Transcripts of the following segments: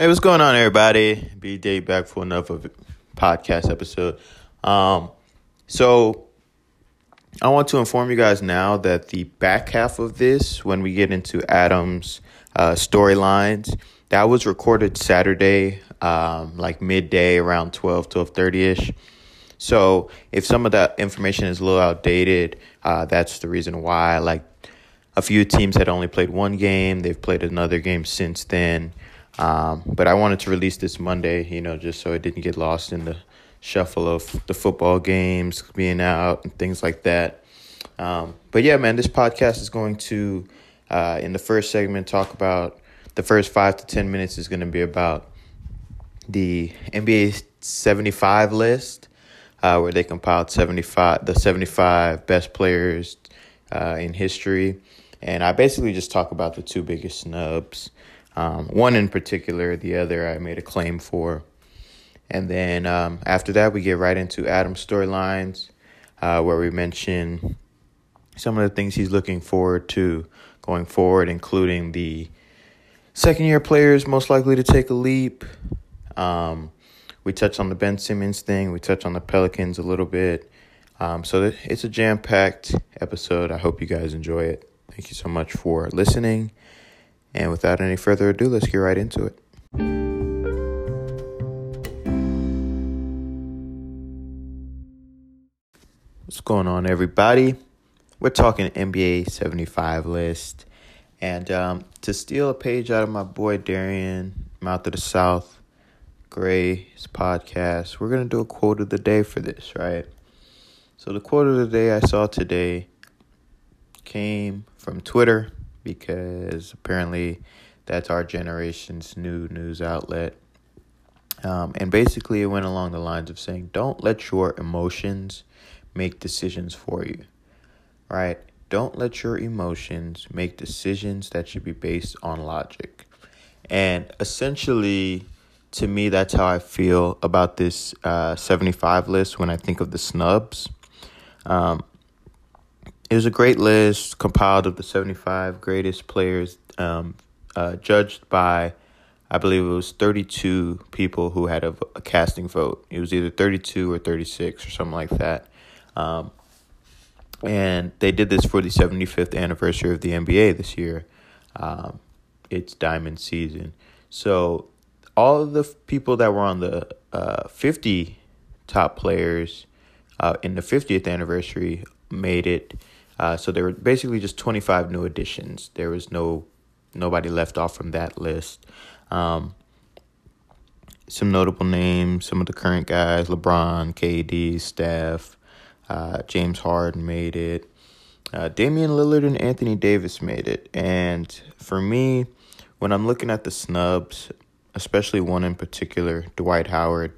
Hey, what's going on, everybody? B Day back for another podcast episode. Um, so I want to inform you guys now that the back half of this, when we get into Adam's uh, storylines, that was recorded Saturday, um, like midday around 12, 12.30ish. So if some of that information is a little outdated, uh, that's the reason why. Like a few teams had only played one game. They've played another game since then. Um, but I wanted to release this Monday, you know, just so it didn't get lost in the shuffle of the football games being out and things like that. Um, but yeah, man, this podcast is going to, uh, in the first segment, talk about the first five to 10 minutes is going to be about the NBA 75 list, uh, where they compiled 75, the 75 best players uh, in history. And I basically just talk about the two biggest snubs. Um, one in particular, the other I made a claim for. And then um, after that, we get right into Adam's storylines, uh, where we mention some of the things he's looking forward to going forward, including the second year players most likely to take a leap. Um, we touch on the Ben Simmons thing, we touch on the Pelicans a little bit. Um, so it's a jam packed episode. I hope you guys enjoy it. Thank you so much for listening. And without any further ado, let's get right into it. What's going on, everybody? We're talking NBA 75 list. And um, to steal a page out of my boy Darian, Mouth of the South, Gray's podcast, we're going to do a quote of the day for this, right? So, the quote of the day I saw today came from Twitter because apparently that's our generation's new news outlet. Um, and basically, it went along the lines of saying, don't let your emotions make decisions for you, right? Don't let your emotions make decisions that should be based on logic. And essentially, to me, that's how I feel about this uh, 75 list when I think of the snubs. Um, it was a great list compiled of the 75 greatest players, um, uh, judged by, I believe it was 32 people who had a, a, casting vote. It was either 32 or 36 or something like that. Um, and they did this for the 75th anniversary of the NBA this year. Um, it's diamond season. So all of the people that were on the uh, 50 top players uh, in the 50th anniversary made it. Uh, so there were basically just 25 new additions. There was no nobody left off from that list. Um, some notable names, some of the current guys: LeBron, KD, Steph, uh, James Harden made it. Uh, Damian Lillard and Anthony Davis made it. And for me, when I'm looking at the snubs, especially one in particular, Dwight Howard,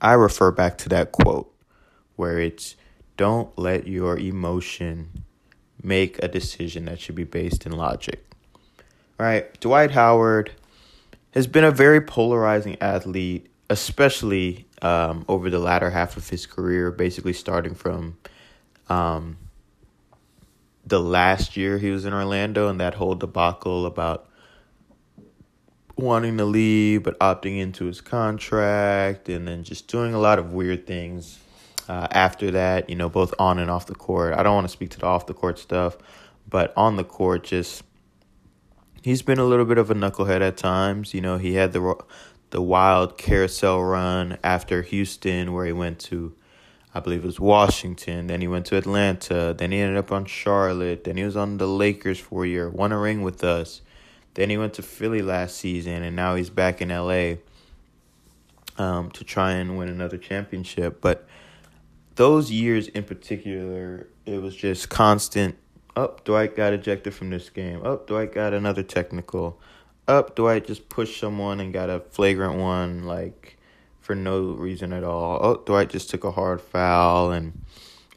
I refer back to that quote where it's don't let your emotion make a decision that should be based in logic. All right, Dwight Howard has been a very polarizing athlete, especially um, over the latter half of his career, basically starting from um, the last year he was in Orlando and that whole debacle about wanting to leave but opting into his contract and then just doing a lot of weird things uh, after that, you know, both on and off the court. I don't want to speak to the off the court stuff, but on the court, just he's been a little bit of a knucklehead at times. You know, he had the the wild carousel run after Houston, where he went to, I believe it was Washington. Then he went to Atlanta. Then he ended up on Charlotte. Then he was on the Lakers for a year, won a ring with us. Then he went to Philly last season, and now he's back in LA um, to try and win another championship. But those years in particular, it was just constant. Up, oh, Dwight got ejected from this game. Up, oh, Dwight got another technical up, Dwight just pushed someone and got a flagrant one, like for no reason at all. Oh, Dwight just took a hard foul, and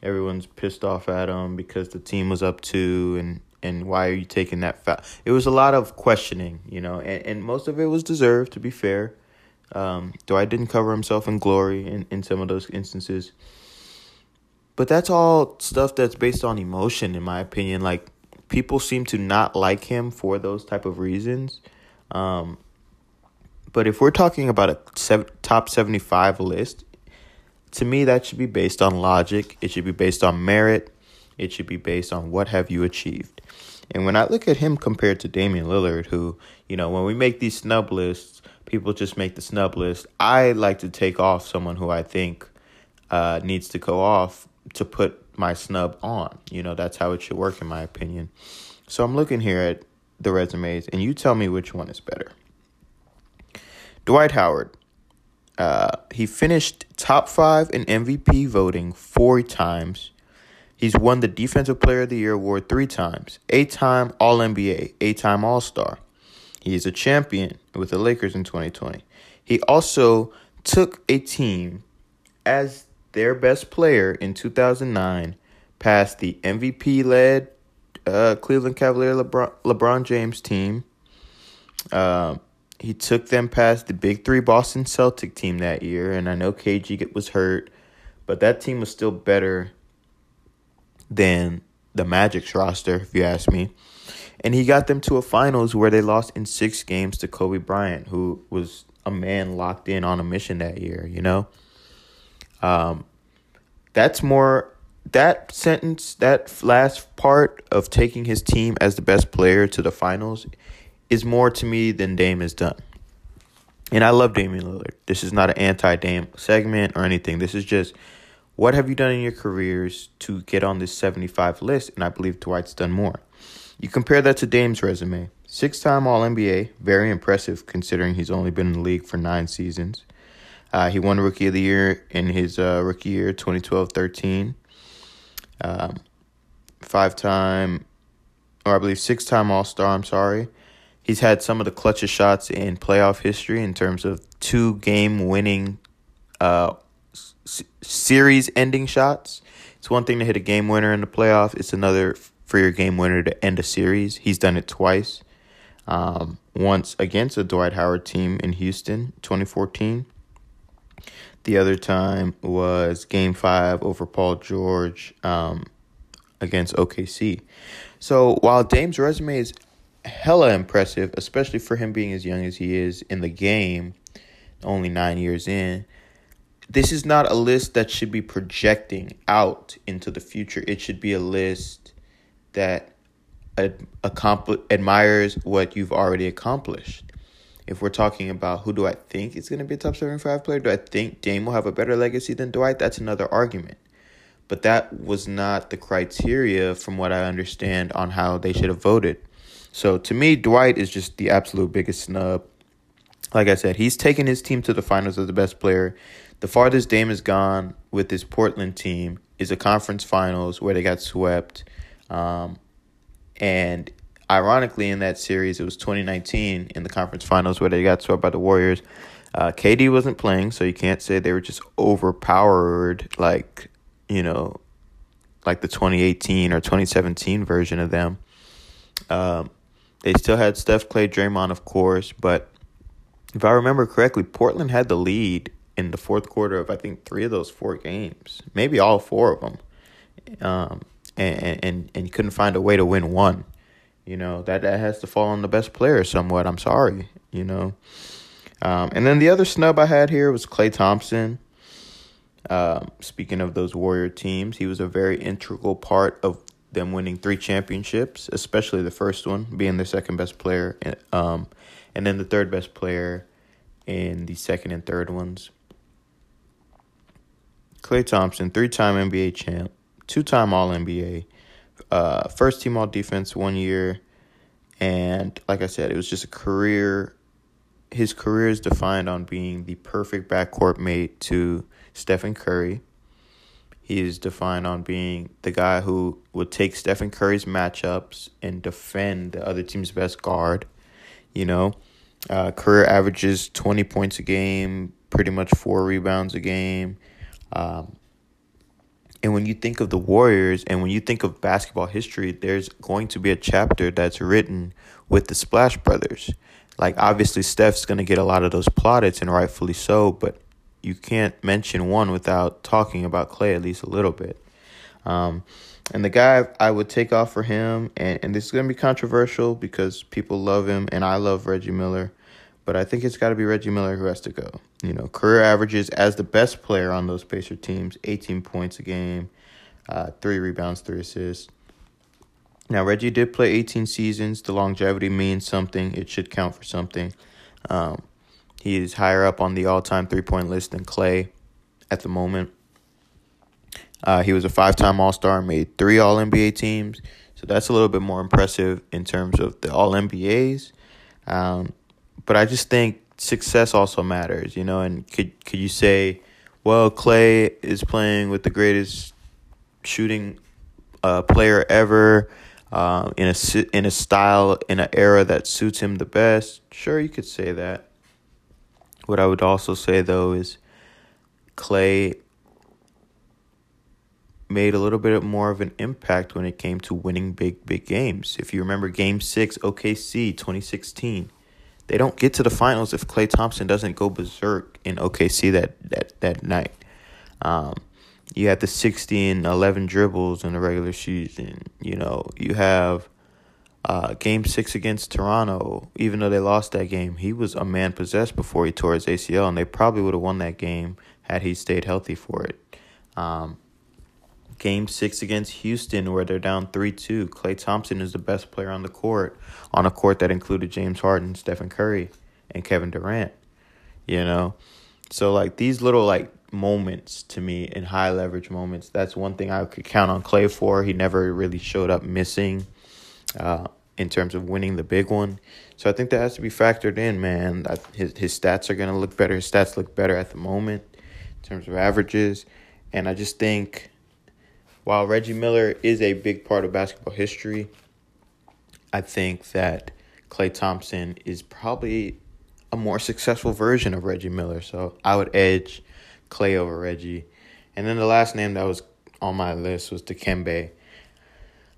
everyone's pissed off at him because the team was up two, and and why are you taking that foul? It was a lot of questioning, you know, and, and most of it was deserved. To be fair, um, Dwight didn't cover himself in glory in in some of those instances. But that's all stuff that's based on emotion, in my opinion. Like people seem to not like him for those type of reasons. Um, But if we're talking about a seven, top 75 list, to me, that should be based on logic. It should be based on merit. It should be based on what have you achieved. And when I look at him compared to Damian Lillard, who, you know, when we make these snub lists, people just make the snub list. I like to take off someone who I think uh, needs to go off to put my snub on. You know, that's how it should work, in my opinion. So I'm looking here at the resumes, and you tell me which one is better. Dwight Howard. Uh, he finished top five in MVP voting four times. He's won the Defensive Player of the Year award three times, eight time All NBA, eight time All Star. He is a champion with the Lakers in 2020. He also took a team as their best player in 2009 past the MVP led uh, Cleveland Cavalier LeBron, LeBron James team. Uh, he took them past the big three Boston Celtic team that year, and I know KG was hurt, but that team was still better than the Magic's roster, if you ask me. And he got them to a finals where they lost in six games to Kobe Bryant, who was a man locked in on a mission that year, you know? Um, that's more that sentence, that last part of taking his team as the best player to the finals is more to me than Dame has done. And I love Damian Lillard. This is not an anti Dame segment or anything. This is just what have you done in your careers to get on this 75 list? And I believe Dwight's done more. You compare that to Dame's resume six time All NBA, very impressive considering he's only been in the league for nine seasons. Uh, he won Rookie of the Year in his uh, rookie year, 2012 13. Um, Five time, or I believe six time All Star, I'm sorry. He's had some of the clutchest shots in playoff history in terms of two game winning, uh, s- series ending shots. It's one thing to hit a game winner in the playoff, it's another for your game winner to end a series. He's done it twice. Um, once against a Dwight Howard team in Houston, 2014. The other time was Game Five over Paul George um, against OKC. So while Dame's resume is hella impressive, especially for him being as young as he is in the game, only nine years in, this is not a list that should be projecting out into the future. It should be a list that ad- accompli- admires what you've already accomplished if we're talking about who do I think is going to be a top 75 player, do I think Dame will have a better legacy than Dwight? That's another argument. But that was not the criteria, from what I understand, on how they should have voted. So to me, Dwight is just the absolute biggest snub. Like I said, he's taken his team to the finals as the best player. The farthest Dame has gone with his Portland team is a conference finals where they got swept. Um, and ironically, in that series, it was 2019 in the conference finals where they got swept by the Warriors. Uh, KD wasn't playing, so you can't say they were just overpowered like, you know, like the 2018 or 2017 version of them. Um, they still had Steph, Klay, Draymond, of course, but if I remember correctly, Portland had the lead in the fourth quarter of I think three of those four games, maybe all four of them, um, and and and couldn't find a way to win one. You know, that, that has to fall on the best player somewhat. I'm sorry, you know. Um, and then the other snub I had here was Klay Thompson. Um, speaking of those Warrior teams, he was a very integral part of them winning three championships, especially the first one being their second best player, um, and then the third best player in the second and third ones. Klay Thompson, three time NBA champ, two time All NBA, uh, first team all defense one year, and like I said, it was just a career. His career is defined on being the perfect backcourt mate to Stephen Curry. He is defined on being the guy who would take Stephen Curry's matchups and defend the other team's best guard. You know, uh, career averages 20 points a game, pretty much four rebounds a game. Um, and when you think of the Warriors and when you think of basketball history, there's going to be a chapter that's written with the Splash Brothers. Like, obviously, Steph's going to get a lot of those plaudits, and rightfully so, but you can't mention one without talking about Klay at least a little bit. Um, and the guy I would take off for him, and, and this is going to be controversial because people love him, and I love Reggie Miller, but I think it's got to be Reggie Miller who has to go. You know, career averages as the best player on those Pacer teams 18 points a game, uh, three rebounds, three assists. Now, Reggie did play 18 seasons. The longevity means something, it should count for something. Um, he is higher up on the all time three point list than Klay at the moment. Uh, he was a five time All Star, made three All NBA teams. So that's a little bit more impressive in terms of the All NBAs. Um, but I just think success also matters, you know. And could could you say, well, Klay is playing with the greatest shooting uh, player ever uh, in a in a style in an era that suits him the best? Sure, you could say that. What I would also say though is Klay made a little bit more of an impact when it came to winning big, big games. If you remember Game 6, OKC 2016, they don't get to the finals if Klay Thompson doesn't go berserk in OKC that, that, that night. Um, you had the 60 and 11 dribbles in the regular season. You know, you have uh, game six against Toronto. Even though they lost that game, he was a man possessed before he tore his ACL, and they probably would have won that game had he stayed healthy for it. Um, Game six against Houston, where they're down 3 2. Klay Thompson is the best player on the court, on a court that included James Harden, Stephen Curry, and Kevin Durant. You know? So, like, these little, like, moments to me in high leverage moments, that's one thing I could count on Klay for. He never really showed up missing uh, in terms of winning the big one. So, I think that has to be factored in, man. His, his stats are going to look better. His stats look better at the moment in terms of averages. And I just think while Reggie Miller is a big part of basketball history, I think that Klay Thompson is probably a more successful version of Reggie Miller. So I would edge Klay over Reggie. And then the last name that was on my list was Dikembe.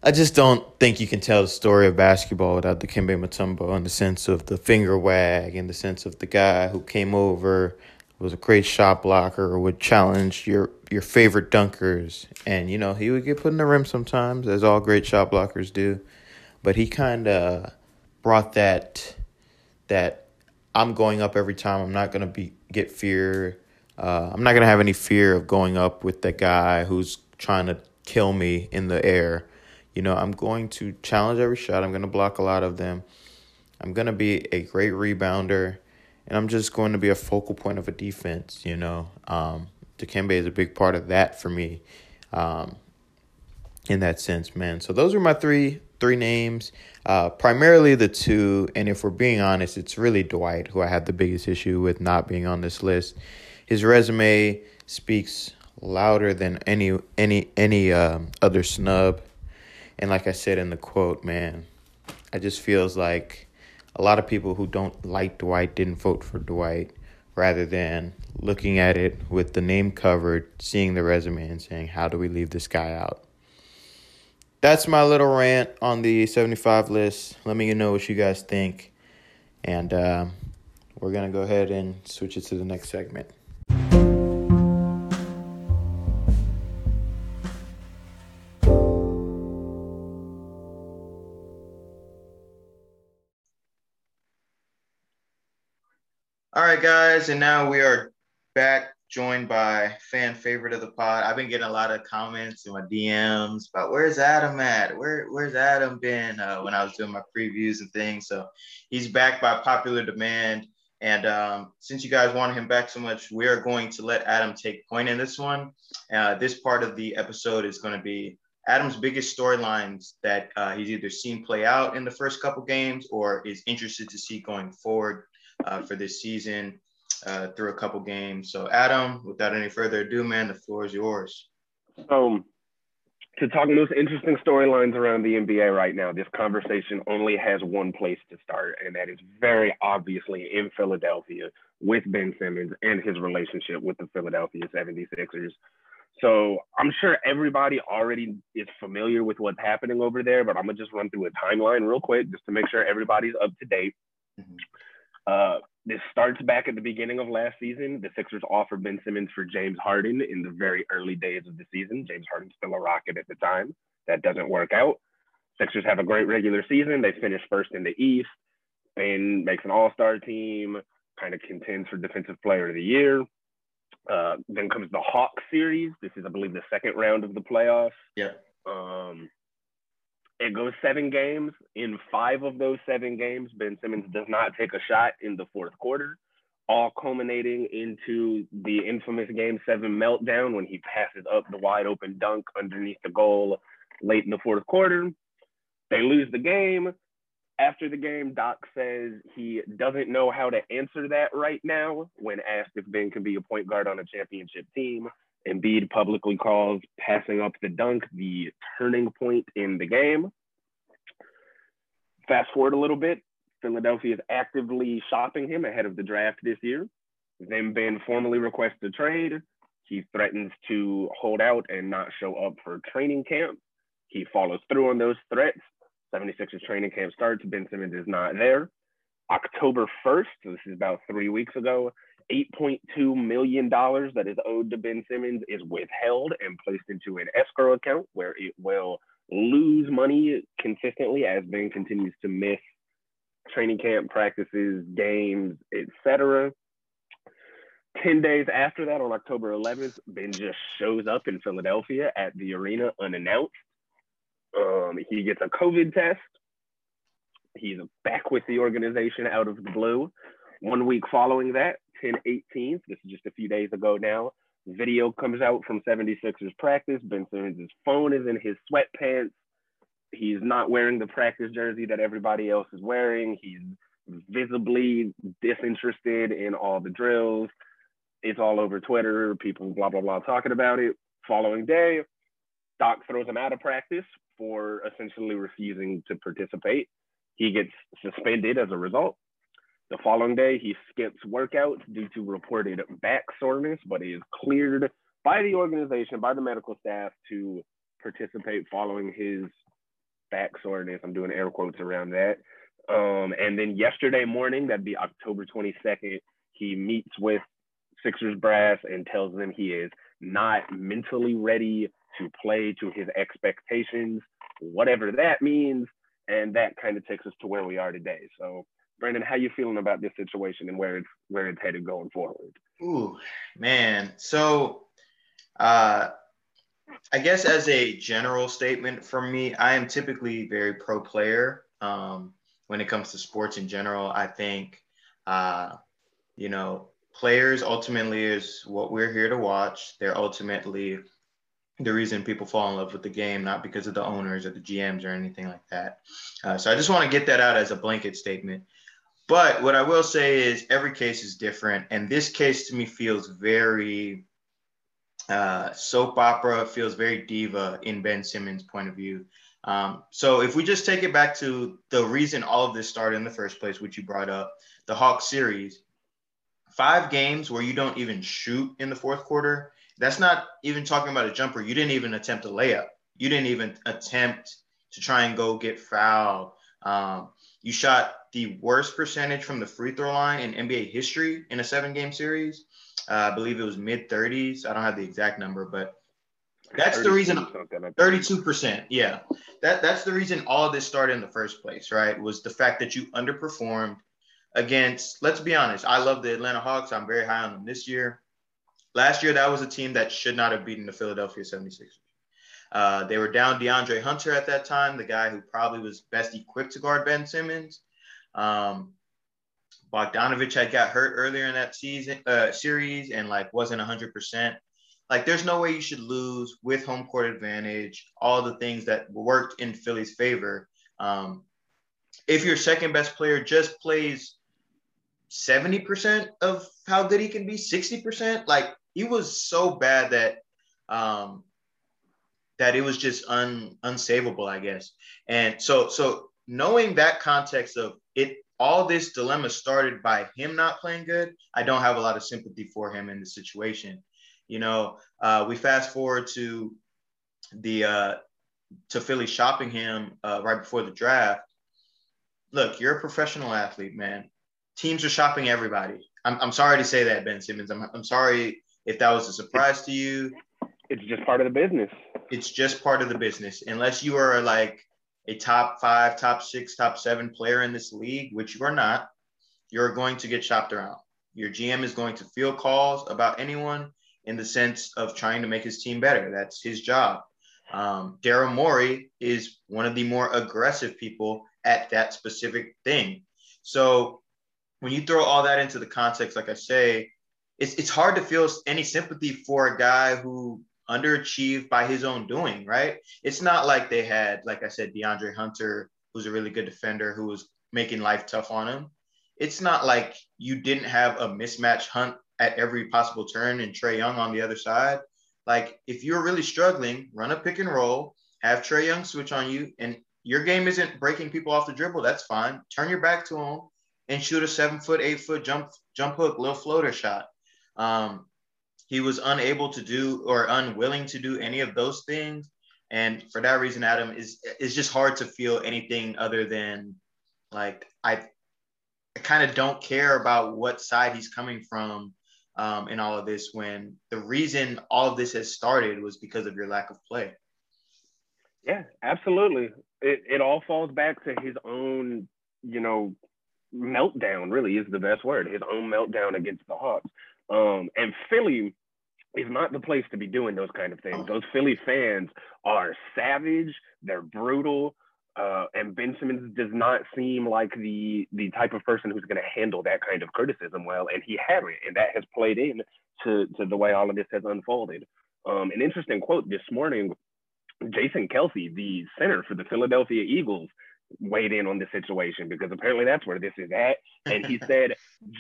I just don't think you can tell the story of basketball without Dikembe Mutombo in the sense of the finger wag, in the sense of the guy who came over, was a great shot blocker, would challenge your your favorite dunkers, and you know he would get put in the rim sometimes, as all great shot blockers do. But he kind of brought that that I'm going up every time. I'm not gonna be get fear. Uh, I'm not gonna have any fear of going up with the guy who's trying to kill me in the air. You know, I'm going to challenge every shot. I'm gonna block a lot of them. I'm gonna be a great rebounder and I'm just going to be a focal point of a defense. You know, um, Dikembe is a big part of that for me, um, in that sense, man. So those are my three three names, uh, primarily the two. And if we're being honest, it's really Dwight who I have the biggest issue with not being on this list. His resume speaks louder than any any any um, other snub. And like I said in the quote, man, I just feels like a lot of people who don't like Dwight didn't vote for Dwight rather than looking at it with the name covered, seeing the resume, and saying, How do we leave this guy out? That's my little rant on the 75 list. Let me know what you guys think. And uh, we're going to go ahead and switch it to the next segment. Right, guys, and now we are back, joined by fan favorite of the pod. I've been getting a lot of comments in my DMs about where's Adam at? Where where's Adam been uh, when I was doing my previews and things? So he's back by popular demand. And um, since you guys wanted him back so much, we are going to let Adam take point in this one. Uh, this part of the episode is going to be Adam's biggest storylines that uh, he's either seen play out in the first couple games or is interested to see going forward uh, for this season uh, through a couple games. So, Adam, without any further ado, man, the floor is yours. So, to talk most interesting storylines around the NBA right now, this conversation only has one place to start, and that is very obviously in Philadelphia with Ben Simmons and his relationship with the Philadelphia 76ers. So I'm sure everybody already is familiar with what's happening over there, but I'm gonna just run through a timeline real quick just to make sure everybody's up to date. Mm-hmm. Uh, this starts back at the beginning of last season. The Sixers offered Ben Simmons for James Harden in the very early days of the season. James Harden's still a Rocket at the time. That doesn't work out. Sixers have a great regular season. They finish first in the East. Ben makes an all star team, kind of contends for Defensive Player of the Year. Uh, then comes the Hawk series. This is, I believe, the second round of the playoffs. Yeah. Um, it goes seven games. In five of those seven games, Ben Simmons does not take a shot in the fourth quarter, all culminating into the infamous game seven meltdown when he passes up the wide open dunk underneath the goal late in the fourth quarter. They lose the game. After the game, Doc says he doesn't know how to answer that right now when asked if Ben can be a point guard on a championship team. Embiid publicly calls passing up the dunk the turning point in the game. Fast forward a little bit, Philadelphia is actively shopping him ahead of the draft this year. Then Ben formally requests a trade. He threatens to hold out and not show up for training camp. He follows through on those threats. 76ers training camp starts. Ben Simmons is not there. October 1st, so this is about three weeks ago, $8.2 million that is owed to Ben Simmons is withheld and placed into an escrow account where it will lose money consistently as Ben continues to miss training camp practices, games, etc. 10 days after that, on October 11th, Ben just shows up in Philadelphia at the arena unannounced. Um, he gets a COVID test. He's back with the organization out of the blue. One week following that, 10 18th, this is just a few days ago now, video comes out from 76ers practice. Ben Simmons' phone is in his sweatpants. He's not wearing the practice jersey that everybody else is wearing. He's visibly disinterested in all the drills. It's all over Twitter, people blah, blah, blah talking about it. Following day, Doc throws him out of practice for essentially refusing to participate. He gets suspended as a result. The following day, he skips workouts due to reported back soreness, but is cleared by the organization, by the medical staff to participate following his back soreness. I'm doing air quotes around that. Um, and then yesterday morning, that'd be October 22nd, he meets with Sixers brass and tells them he is not mentally ready to play to his expectations, whatever that means. And that kind of takes us to where we are today. So Brandon, how you feeling about this situation and where it's where it's headed going forward? Ooh, man. So, uh, I guess as a general statement from me, I am typically very pro player. Um, when it comes to sports in general, I think, uh, you know, players ultimately is what we're here to watch. They're ultimately the reason people fall in love with the game, not because of the owners or the GMs or anything like that. Uh, so I just want to get that out as a blanket statement. But what I will say is every case is different. And this case to me feels very uh, soap opera, feels very diva in Ben Simmons' point of view. Um, so if we just take it back to the reason all of this started in the first place, which you brought up, the Hawks series, five games where you don't even shoot in the fourth quarter. That's not even talking about a jumper. You didn't even attempt a layup. You didn't even attempt to try and go get foul. Um, you shot the worst percentage from the free throw line in NBA history in a seven game series. Uh, I believe it was mid 30s. I don't have the exact number, but that's the reason 32%. Yeah. That that's the reason all of this started in the first place, right? Was the fact that you underperformed against, let's be honest, I love the Atlanta Hawks. I'm very high on them this year. Last year, that was a team that should not have beaten the Philadelphia 76ers. Uh, they were down DeAndre Hunter at that time, the guy who probably was best equipped to guard Ben Simmons. Um, Bogdanovich had got hurt earlier in that season uh, series and like wasn't 100%. Like, there's no way you should lose with home court advantage, all the things that worked in Philly's favor. Um, if your second best player just plays 70% of how good he can be, 60%, like he was so bad that um, that it was just un unsavable, I guess. And so so knowing that context of it all this dilemma started by him not playing good, I don't have a lot of sympathy for him in the situation. You know, uh, we fast forward to the uh, to Philly shopping him uh, right before the draft. Look, you're a professional athlete, man. Teams are shopping everybody. I'm, I'm sorry to say that, Ben Simmons. I'm, I'm sorry if that was a surprise to you. It's just part of the business. It's just part of the business. Unless you are like a top five, top six, top seven player in this league, which you are not, you're going to get shopped around. Your GM is going to field calls about anyone in the sense of trying to make his team better. That's his job. Um, Daryl Morey is one of the more aggressive people at that specific thing. So when you throw all that into the context, like I say, it's, it's hard to feel any sympathy for a guy who underachieved by his own doing, right? It's not like they had, like I said, DeAndre Hunter, who's a really good defender who was making life tough on him. It's not like you didn't have a mismatch hunt at every possible turn and Trae Young on the other side. Like if you're really struggling, run a pick and roll, have Trae Young switch on you, and your game isn't breaking people off the dribble. That's fine. Turn your back to him and shoot a seven foot, eight foot jump jump hook, little floater shot. Um, he was unable to do or unwilling to do any of those things. And for that reason, Adam is it's just hard to feel anything other than like I, I kind of don't care about what side he's coming from um, in all of this when the reason all of this has started was because of your lack of play. Yeah, absolutely. It, it all falls back to his own, you know, meltdown, really is the best word, his own meltdown against the Hawks. Um, and Philly is not the place to be doing those kind of things. Those Philly fans are savage, they're brutal. Uh, and Ben Simmons does not seem like the the type of person who's going to handle that kind of criticism well, and he hasn't, and that has played in to to the way all of this has unfolded. Um, an interesting quote this morning: Jason Kelce, the center for the Philadelphia Eagles, weighed in on the situation because apparently that's where this is at. And he said,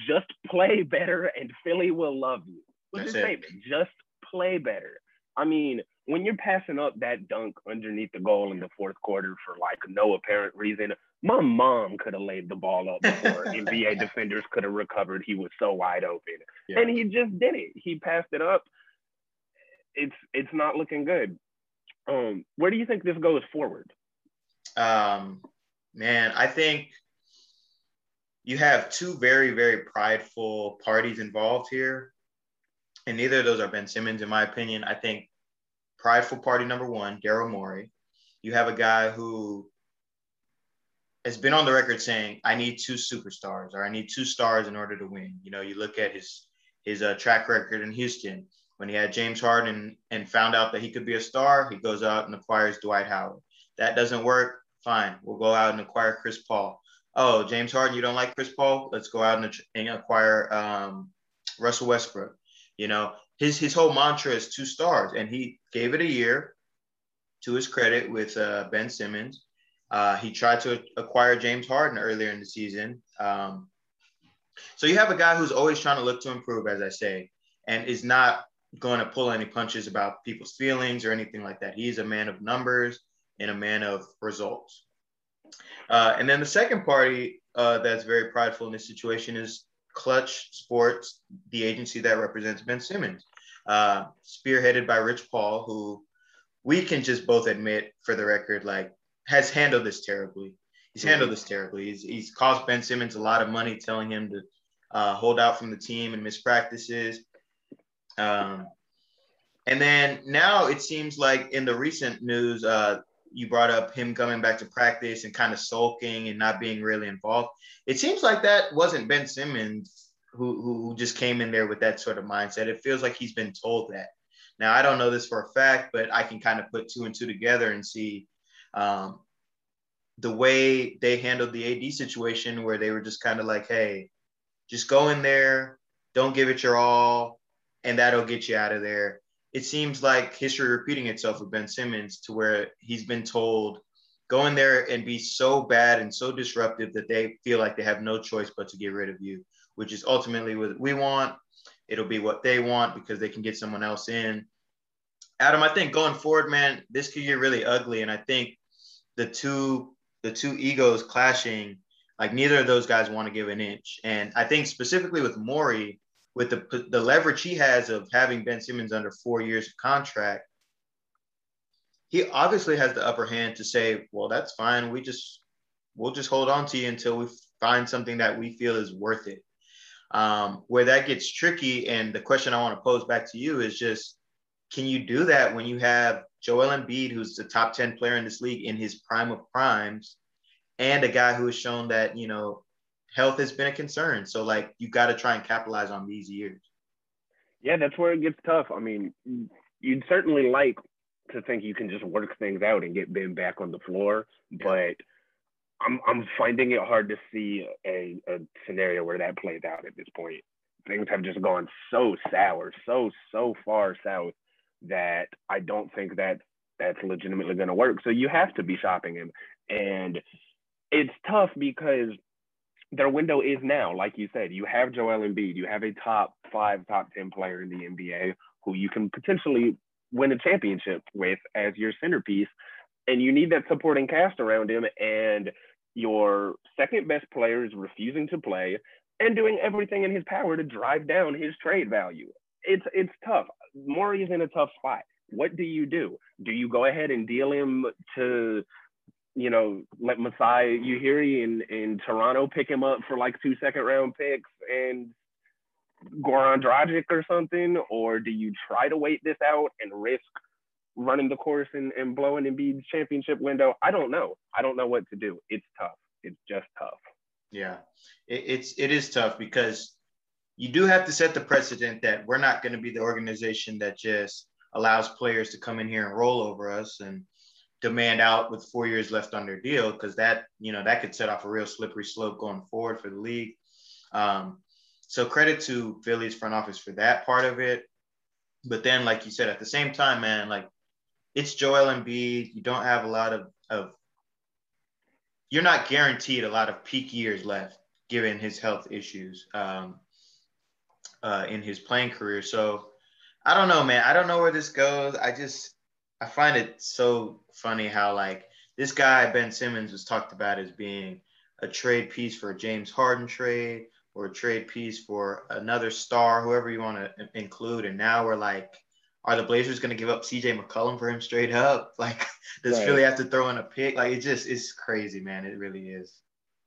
just play better and Philly will love you. What's his statement? Just play better. I mean, when you're passing up that dunk underneath the goal in the fourth quarter for like no apparent reason, my mom could have laid the ball up before NBA defenders could have recovered. He was so wide open. Yeah. And he just did it. He passed it up. It's it's not looking good. Um, where do you think this goes forward? Um, Man, I think you have two very, very prideful parties involved here. And neither of those are Ben Simmons, in my opinion. I think prideful party number one, Daryl Morey. You have a guy who has been on the record saying, I need two superstars or I need two stars in order to win. You know, you look at his his uh, track record in Houston when he had James Harden and found out that he could be a star, he goes out and acquires Dwight Howard. That doesn't work. Fine, we'll go out and acquire Chris Paul. Oh, James Harden, you don't like Chris Paul? Let's go out and, and acquire um, Russell Westbrook. You know, his his whole mantra is two stars, and he gave it a year. To his credit, with uh, Ben Simmons, uh, he tried to acquire James Harden earlier in the season. Um, so you have a guy who's always trying to look to improve, as I say, and is not going to pull any punches about people's feelings or anything like that. He's a man of numbers and a man of results. Uh, and then the second party uh, that's very prideful in this situation is Clutch Sports, the agency that represents Ben Simmons, uh, spearheaded by Rich Paul, who we can just both admit, for the record, like has handled this terribly. He's handled this terribly. He's, he's cost Ben Simmons a lot of money, telling him to uh, hold out from the team and miss practices. Um, and then now it seems like in the recent news, uh, you brought up him coming back to practice and kind of sulking and not being really involved. It seems like that wasn't Ben Simmons who, who just came in there with that sort of mindset. It feels like he's been told that. Now, I don't know this for a fact, but I can kind of put two and two together and see um, the way they handled the AD situation, where they were just kind of like, hey, just go in there, don't give it your all, and that'll get you out of there it seems like history repeating itself with Ben Simmons to where he's been told go in there and be so bad and so disruptive that they feel like they have no choice but to get rid of you, which is ultimately what we want. It'll be what they want because they can get someone else in. Adam, I think going forward, man, this could get really ugly. And I think the two the two egos clashing, like neither of those guys want to give an inch. And I think specifically with Morey, with the the leverage he has of having Ben Simmons under four years of contract, he obviously has the upper hand to say, well, that's fine. We just we'll just hold on to you until we find something that we feel is worth it. Um, where that gets tricky, and the question I want to pose back to you is just can you do that when you have Joel Embiid, who's the top 10 player in this league in his prime of primes, and a guy who has shown that, you know, health has been a concern. So like you got to try and capitalize on these years. Yeah, that's where it gets tough. I mean, you'd certainly like to think you can just work things out and get Ben back on the floor, but I'm I'm finding it hard to see a, a scenario where that plays out at this point. Things have just gone so sour, so so far south that I don't think that that's legitimately going to work. So you have to be shopping him, and it's tough because their window is now, like you said, you have Joel Embiid, you have a top five, top 10 player in the NBA who you can potentially win a championship with as your centerpiece. And you need that supporting cast around him. And your second best player is refusing to play and doing everything in his power to drive down his trade value. It's it's tough. Is in a tough spot. What do you do? Do you go ahead and deal him to you know, let Masai Ujiri in, in Toronto pick him up for like two second round picks and Goran Dragic or something? Or do you try to wait this out and risk running the course and, and blowing Embiid's championship window? I don't know. I don't know what to do. It's tough. It's just tough. Yeah, it, it's it is tough because you do have to set the precedent that we're not going to be the organization that just allows players to come in here and roll over us and demand out with four years left on their deal because that you know that could set off a real slippery slope going forward for the league. Um, so credit to Philly's front office for that part of it. But then, like you said, at the same time, man, like it's Joel Embiid. You don't have a lot of of you're not guaranteed a lot of peak years left given his health issues um, uh, in his playing career. So I don't know, man. I don't know where this goes. I just I find it so funny how like this guy Ben Simmons was talked about as being a trade piece for a James Harden trade or a trade piece for another star, whoever you want to include. And now we're like, are the Blazers going to give up CJ McCollum for him straight up? Like, does right. Philly have to throw in a pick? Like, it just it's crazy, man. It really is.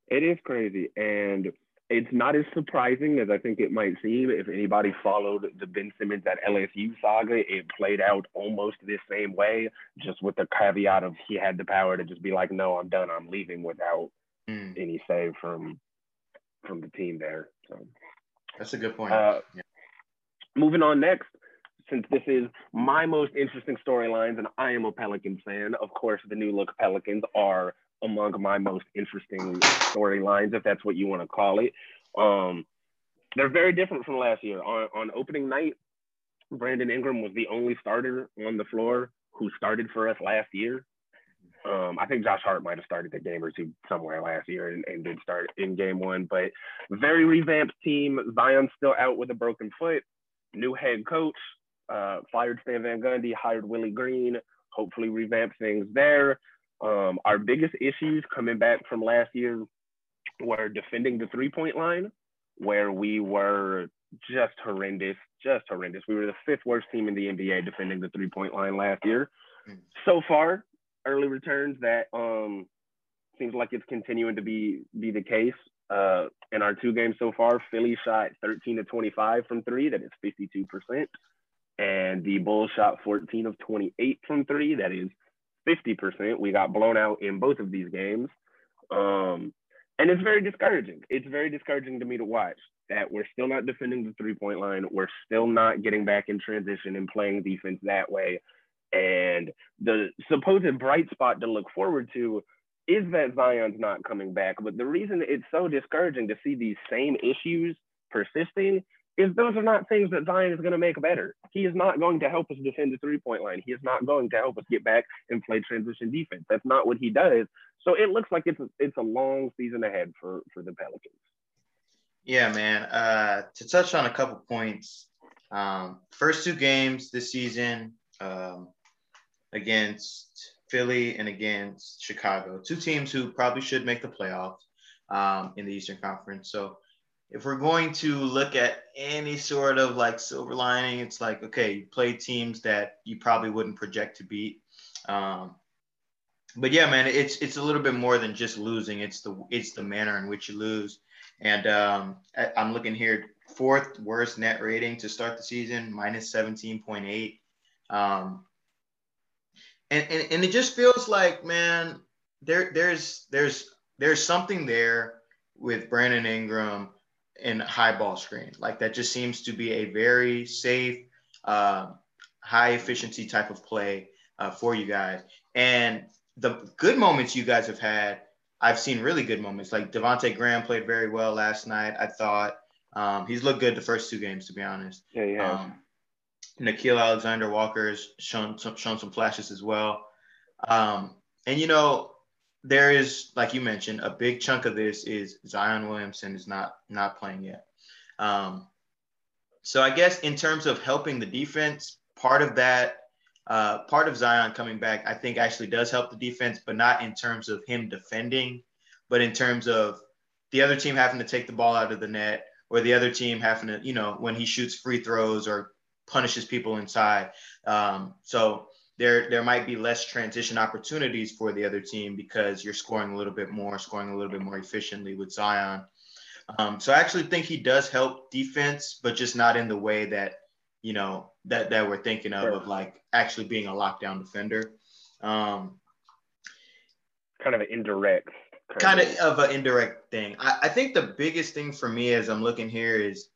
It is crazy. And it's not as surprising as I think it might seem. If anybody followed the Ben Simmons at LSU saga, it played out almost the same way, just with the caveat of he had the power to just be like, "No, I'm done. I'm leaving," without mm. any say from from the team there. So that's a good point. Uh, yeah. Moving on next, since this is my most interesting storylines, and I am a Pelicans fan, of course, the new look Pelicans are among my most interesting storylines, if that's what you want to call it. Um, they're very different from last year. On, on opening night, Brandon Ingram was the only starter on the floor who started for us last year. Um, I think Josh Hart might have started the game or two somewhere last year and, and did start in game one, but very revamped team. Zion's still out with a broken foot. New head coach, uh, fired Stan Van Gundy, hired Willie Green, hopefully revamp things there. Um, our biggest issues coming back from last year were defending the three point line, where we were just horrendous, just horrendous. We were the fifth worst team in the NBA defending the three point line last year. So far, early returns that um, seems like it's continuing to be be the case. Uh, in our two games so far, Philly shot 13 to 25 from three, that is 52%. And the Bulls shot 14 of 28 from three, that is 50%. We got blown out in both of these games. Um, and it's very discouraging. It's very discouraging to me to watch that we're still not defending the three point line. We're still not getting back in transition and playing defense that way. And the supposed bright spot to look forward to is that Zion's not coming back. But the reason it's so discouraging to see these same issues persisting is those are not things that Zion is going to make better. He is not going to help us defend the three point line. He is not going to help us get back and play transition defense. That's not what he does. So it looks like it's a, it's a long season ahead for for the Pelicans. Yeah, man. Uh, to touch on a couple points, um, first two games this season um, against Philly and against Chicago, two teams who probably should make the playoffs um, in the Eastern Conference. So if we're going to look at any sort of like silver lining, it's like, okay, you play teams that you probably wouldn't project to beat. Um, but yeah, man, it's it's a little bit more than just losing. It's the it's the manner in which you lose. And um, I'm looking here, fourth worst net rating to start the season, minus 17.8. Um, and, and, and it just feels like, man, there there's there's there's something there with Brandon Ingram and high ball screen. Like that just seems to be a very safe, uh, high efficiency type of play uh, for you guys. And the good moments you guys have had, I've seen really good moments. Like Devonte Graham played very well last night. I thought um, he's looked good the first two games, to be honest. Yeah, yeah. Um, Nickeil Alexander Walker has shown some, shown some flashes as well. Um, and you know, there is, like you mentioned, a big chunk of this is Zion Williamson is not not playing yet. Um, so I guess in terms of helping the defense, part of that, uh, part of Zion coming back, I think actually does help the defense, but not in terms of him defending, but in terms of the other team having to take the ball out of the net or the other team having to, you know, when he shoots free throws or punishes people inside. Um, so there there might be less transition opportunities for the other team because you're scoring a little bit more, scoring a little bit more efficiently with Zion. Um, so I actually think he does help defense, but just not in the way that you know that that we're thinking of of like actually being a lockdown defender. Um, kind of an indirect. Kind, kind of, of an indirect thing. I, I think the biggest thing for me as I'm looking here is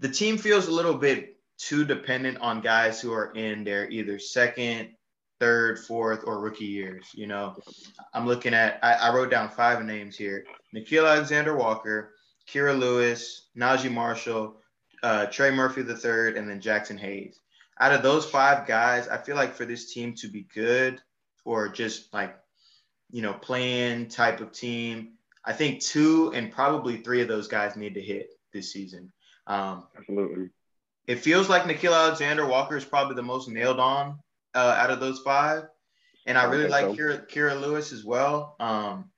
the team feels a little bit too dependent on guys who are in their either second, third, fourth, or rookie years. You know, I'm looking at, I, I wrote down five names here Nickeil Alexander Walker, Kira Lewis, Naji Marshall, uh, Trey Murphy the third, and then Jaxson Hayes. Out of those five guys, I feel like for this team to be good or just like, you know, playing type of team, I think two and probably three of those guys need to hit this season. Um, Absolutely. It feels like Nickeil Alexander Walker is probably the most nailed on uh, out of those five. And I really like so. Kira, Kira Lewis as well. Um,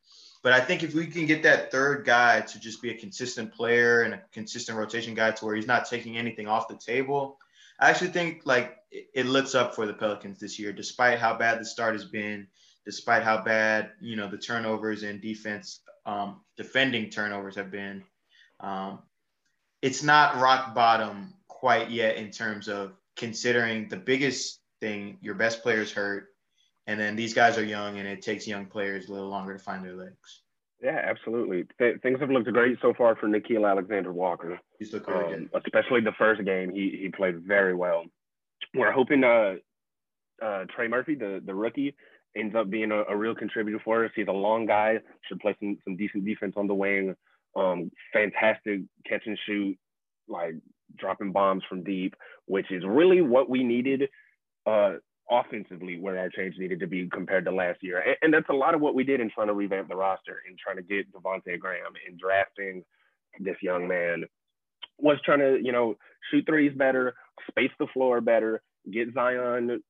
but I think if we can get that third guy to just be a consistent player and a consistent rotation guy to where he's not taking anything off the table, I actually think like it, it looks up for the Pelicans this year, despite how bad the start has been, despite how bad you know the turnovers and defense, um, defending turnovers have been. Um, it's not rock bottom quite yet in terms of considering the biggest thing, your best players hurt, and then these guys are young, and it takes young players a little longer to find their legs. Yeah, absolutely. Th- things have looked great so far for Nickeil Alexander Walker. He's looked really um, good. Especially the first game, he he played very well. We're hoping uh, uh, Trey Murphy, the, the rookie, ends up being a, a, real contributor for us. He's a long guy, should play some, some decent defense on the wing. Um, fantastic catch and shoot, like dropping bombs from deep, which is really what we needed uh, offensively where our change needed to be compared to last year. And, and, that's a lot of what we did in trying to revamp the roster and trying to get Devonte Graham and drafting this young man was trying to, you know, shoot threes better, space the floor better, get Zion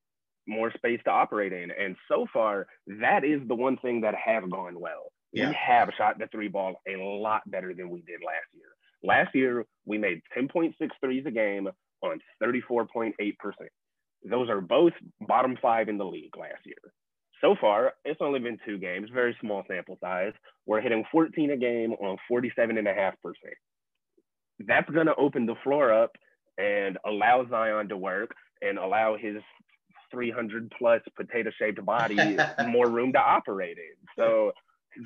more space to operate in. And so far, that is the one thing that have gone well. Yeah. We have shot the three ball a lot better than we did last year. Last year, we made 10.6 threes a game on 34.8%. Those are both bottom five in the league last year. So far, it's only been two games, very small sample size. We're hitting 14 a game on 47.5%. That's going to open the floor up and allow Zion to work and allow his 300 plus potato shaped body more room to operate in. So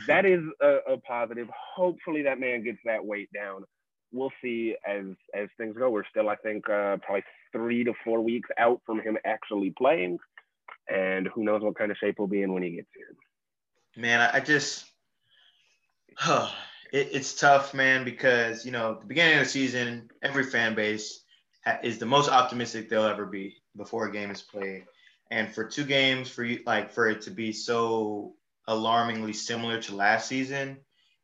that is a, a, positive. Hopefully, that man gets that weight down we'll see as as things go. We're still, I think, uh, probably three to four weeks out from him actually playing, and who knows what kind of shape he'll be in when he gets here. Man, I just, huh, it, it's tough, man, because you know the beginning of the season, every fan base is the most optimistic they'll ever be before a game is played, and for two games, for you, like for it to be so alarmingly similar to last season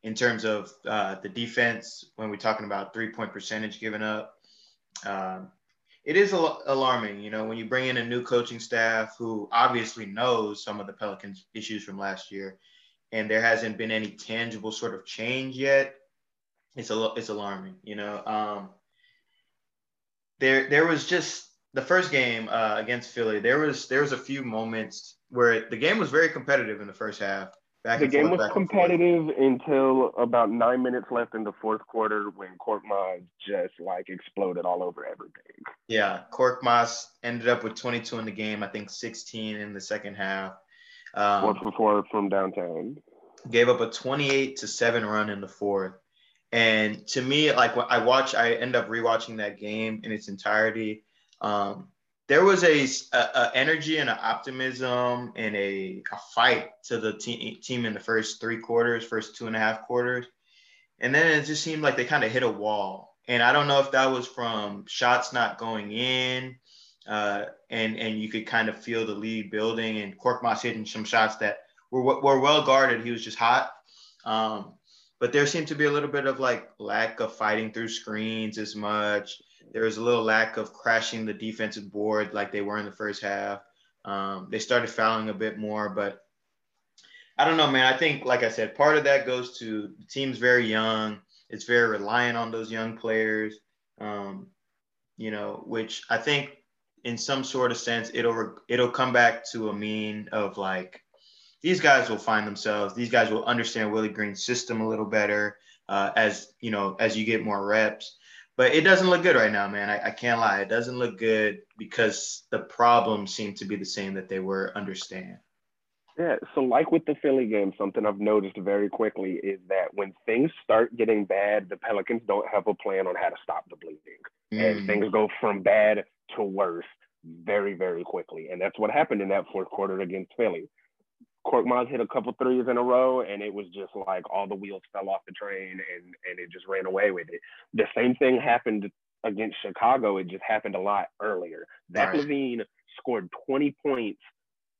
in terms of uh, the defense when we're talking about three point percentage given up. Um, it is al- alarming, you know, when you bring in a new coaching staff who obviously knows some of the Pelicans' issues from last year, and there hasn't been any tangible sort of change yet. It's a it's alarming, you know. Um, there there was just the first game uh, against Philly. There was there was a few moments where the game was very competitive in the first half, the game forth, was competitive until about nine minutes left in the fourth quarter when Korkmaz just like exploded all over everything. Yeah, Korkmaz ended up with 22 in the game. I think 16 in the second half. Um, for four from downtown. Gave up a 28 to seven run in the fourth. And to me, like I watch, I end up rewatching that game in its entirety. Um, there was a, a, a, energy and an optimism and a, a fight to the te- team in the first three quarters, first two and a half quarters, and then it just seemed like they kind of hit a wall. And I don't know if that was from shots not going in, uh, and and you could kind of feel the lead building, and Korkmaz hitting some shots that were were well guarded. He was just hot. Um, but there seemed to be a little bit of like lack of fighting through screens as much there was a little lack of crashing the defensive board like they were in the first half. Um, they started fouling a bit more, but I don't know, man. I think, like I said, part of that goes to the team's very young. It's very reliant on those young players, um, you know, which I think in some sort of sense it'll it'll come back to a mean of like these guys will find themselves. These guys will understand Willie Green's system a little better uh, as you know as you get more reps but it doesn't look good right now, man. I, I, can't lie. It doesn't look good because the problems seem to be the same that they were understand. Yeah. So, like with the Philly game, something I've noticed very quickly is that when things start getting bad, the Pelicans don't have a plan on how to stop the bleeding. Mm. And things go from bad to worse very, very quickly. And that's what happened in that fourth quarter against Philly. Korkmaz hit a couple threes in a row, and it was just like all the wheels fell off the train, and and it just ran away with it. The same thing happened against Chicago. It just happened a lot earlier. Zach right. LaVine scored 20 points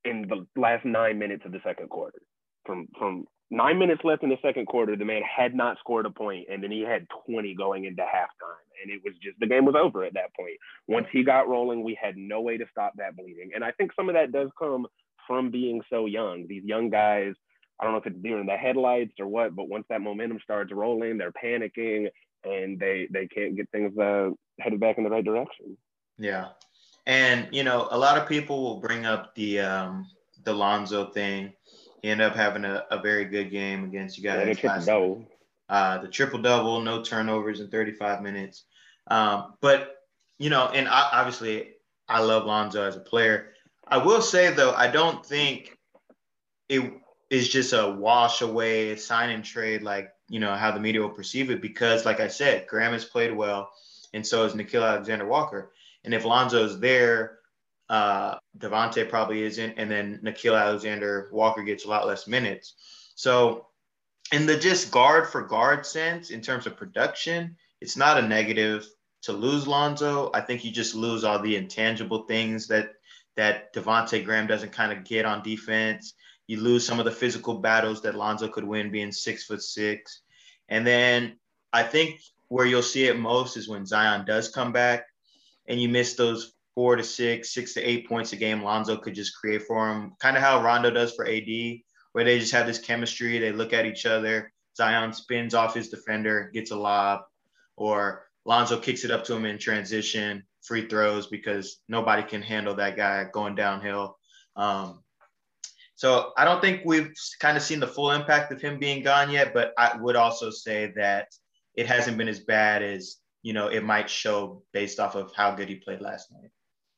in the last nine minutes of the second quarter. From from nine minutes left in the second quarter, the man had not scored a point, and then he had 20 going into halftime, and it was just the game was over at that point. Once he got rolling, we had no way to stop that bleeding, and I think some of that does come from being so young. These young guys, I don't know if it's during the headlights or what, but once that momentum starts rolling, they're panicking and they they can't get things uh, headed back in the right direction. Yeah, and you know, a lot of people will bring up the um, the Lonzo thing. He ended up having a, a very good game against you guys. Yeah, last double. Uh, the triple double, no turnovers in 35 minutes. Um, but you know, and I, obviously, I love Lonzo as a player. I will say though, I don't think it is just a wash away sign and trade like you know how the media will perceive it because, like I said, Graham has played well, and so is Nickeil Alexander Walker. And if Lonzo's there, uh, Devonte probably isn't, and then Nickeil Alexander Walker gets a lot less minutes. So, in the just guard for guard sense, in terms of production, it's not a negative to lose Lonzo. I think you just lose all the intangible things that that Devonte Graham doesn't kind of get on defense. You lose some of the physical battles that Lonzo could win being six foot six. And then I think where you'll see it most is when Zion does come back and you miss those four to six, six to eight points a game Lonzo could just create for him, kind of how Rondo does for AD, where they just have this chemistry. They look at each other. Zion spins off his defender, gets a lob, or Lonzo kicks it up to him in transition free throws because nobody can handle that guy going downhill. Um, so I don't think we've kind of seen the full impact of him being gone yet, but I would also say that it hasn't been as bad as you know it might show based off of how good he played last night.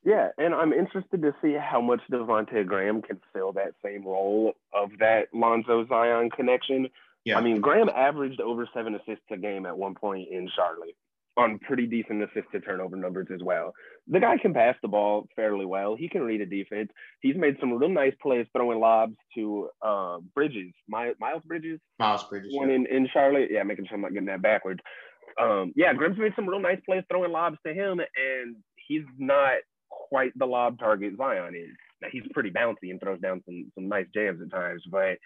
Yeah, and I'm interested to see how much Devonte Graham can fill that same role of that Lonzo Zion connection. Yeah. I mean, Graham averaged over seven assists a game at one point in Charlotte on pretty decent assist to turnover numbers as well. The guy can pass the ball fairly well. He can read a defense. He's made some real nice plays throwing lobs to uh, Bridges, My, Miles Bridges. Miles Bridges. One yeah. in, in Charlotte. Yeah, making sure I'm not getting that backwards. Um, yeah, Graham's made some real nice plays throwing lobs to him, and he's not quite the lob target Zion is. Now he's pretty bouncy and throws down some some nice jams at times, but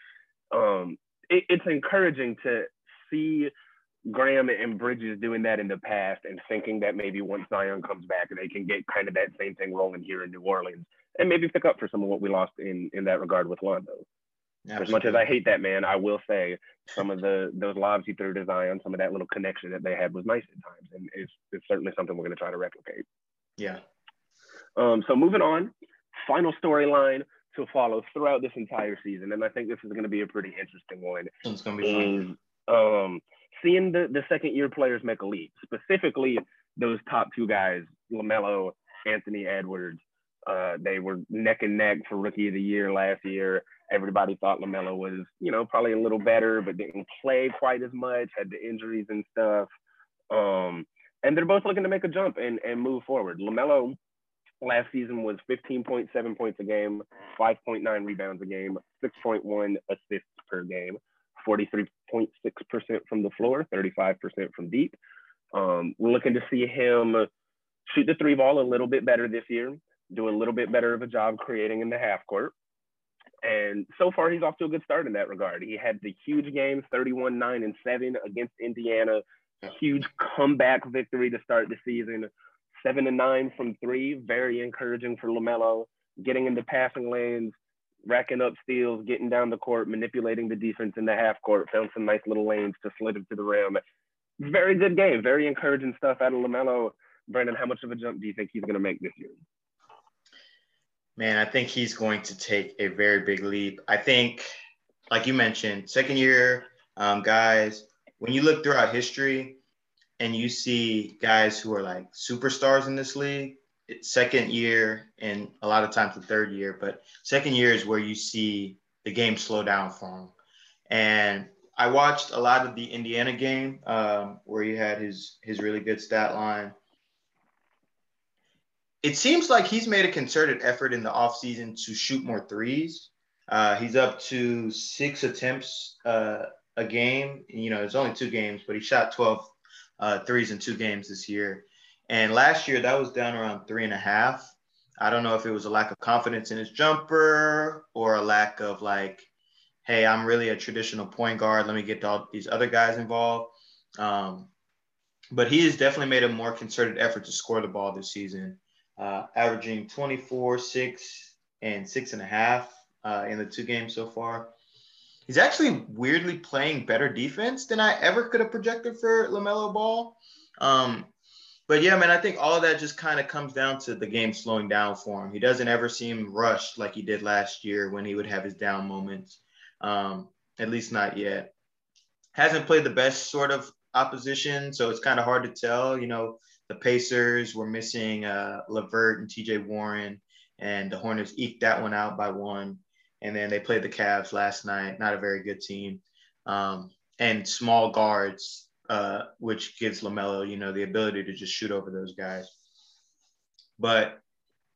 um, it, it's encouraging to see Graham and Bridges doing that in the past and thinking that maybe once Zion comes back, they can get kind of that same thing rolling here in New Orleans and maybe pick up for some of what we lost in in that regard with Lonzo. As much as I hate that man, I will say some of the those lobs he threw to Zion, some of that little connection that they had was nice at times, and it's it's certainly something we're going to try to replicate. Yeah. Um. So moving on, final storyline to follow throughout this entire season, and I think this is going to be a pretty interesting one. It's going to be fun. um, seeing the, the second year players make a leap, specifically those top two guys, LaMelo, Anthony Edwards. Uh, they were neck and neck for rookie of the year last year. Everybody thought LaMelo was, you know, probably a little better, but didn't play quite as much, had the injuries and stuff. Um, and they're both looking to make a jump and, and move forward. LaMelo last season was 15.7 points a game, 5.9 rebounds a game, 6.1 assists per game, 43.6% from the floor, 35% from deep. Um, we're looking to see him shoot the three ball a little bit better this year, do a little bit better of a job creating in the half court. And so far, he's off to a good start in that regard. He had the huge game, 31 9 and 7 against Indiana, huge comeback victory to start the season, 7 and 9 from three, very encouraging for LaMelo, getting into passing lanes, racking up steals, getting down the court, manipulating the defense in the half court, found some nice little lanes to slid it to the rim. Very good game, very encouraging stuff out of LaMelo. Brandon, how much of a jump do you think he's going to make this year? Man, I think he's going to take a very big leap. I think, like you mentioned, second year um, guys, when you look throughout history and you see guys who are like superstars in this league, second year and a lot of times the third year, but second year is where you see the game slow down for him. And I watched a lot of the Indiana game um, where he had his his really good stat line. It seems like he's made a concerted effort in the offseason to shoot more threes. Uh, he's up to six attempts uh, a game. You know, it's only two games, but he shot 12 uh, threes in two games this year. And last year, that was down around three and a half. I don't know if it was a lack of confidence in his jumper or a lack of like hey, I'm really a traditional point guard. Let me get all these other guys involved. Um, but he has definitely made a more concerted effort to score the ball this season, uh, averaging 24, six, and six and a half uh, in the two games so far. He's actually weirdly playing better defense than I ever could have projected for LaMelo Ball. Um, but yeah, man, I think all that just kind of comes down to the game slowing down for him. He doesn't ever seem rushed like he did last year when he would have his down moments um, at least not yet. Hasn't played the best sort of opposition, so it's kind of hard to tell. You know, the Pacers were missing uh, LeVert and TJ Warren, and the Hornets eked that one out by one. And then they played the Cavs last night, not a very good team. Um, and small guards, uh, which gives LaMelo, you know, the ability to just shoot over those guys. But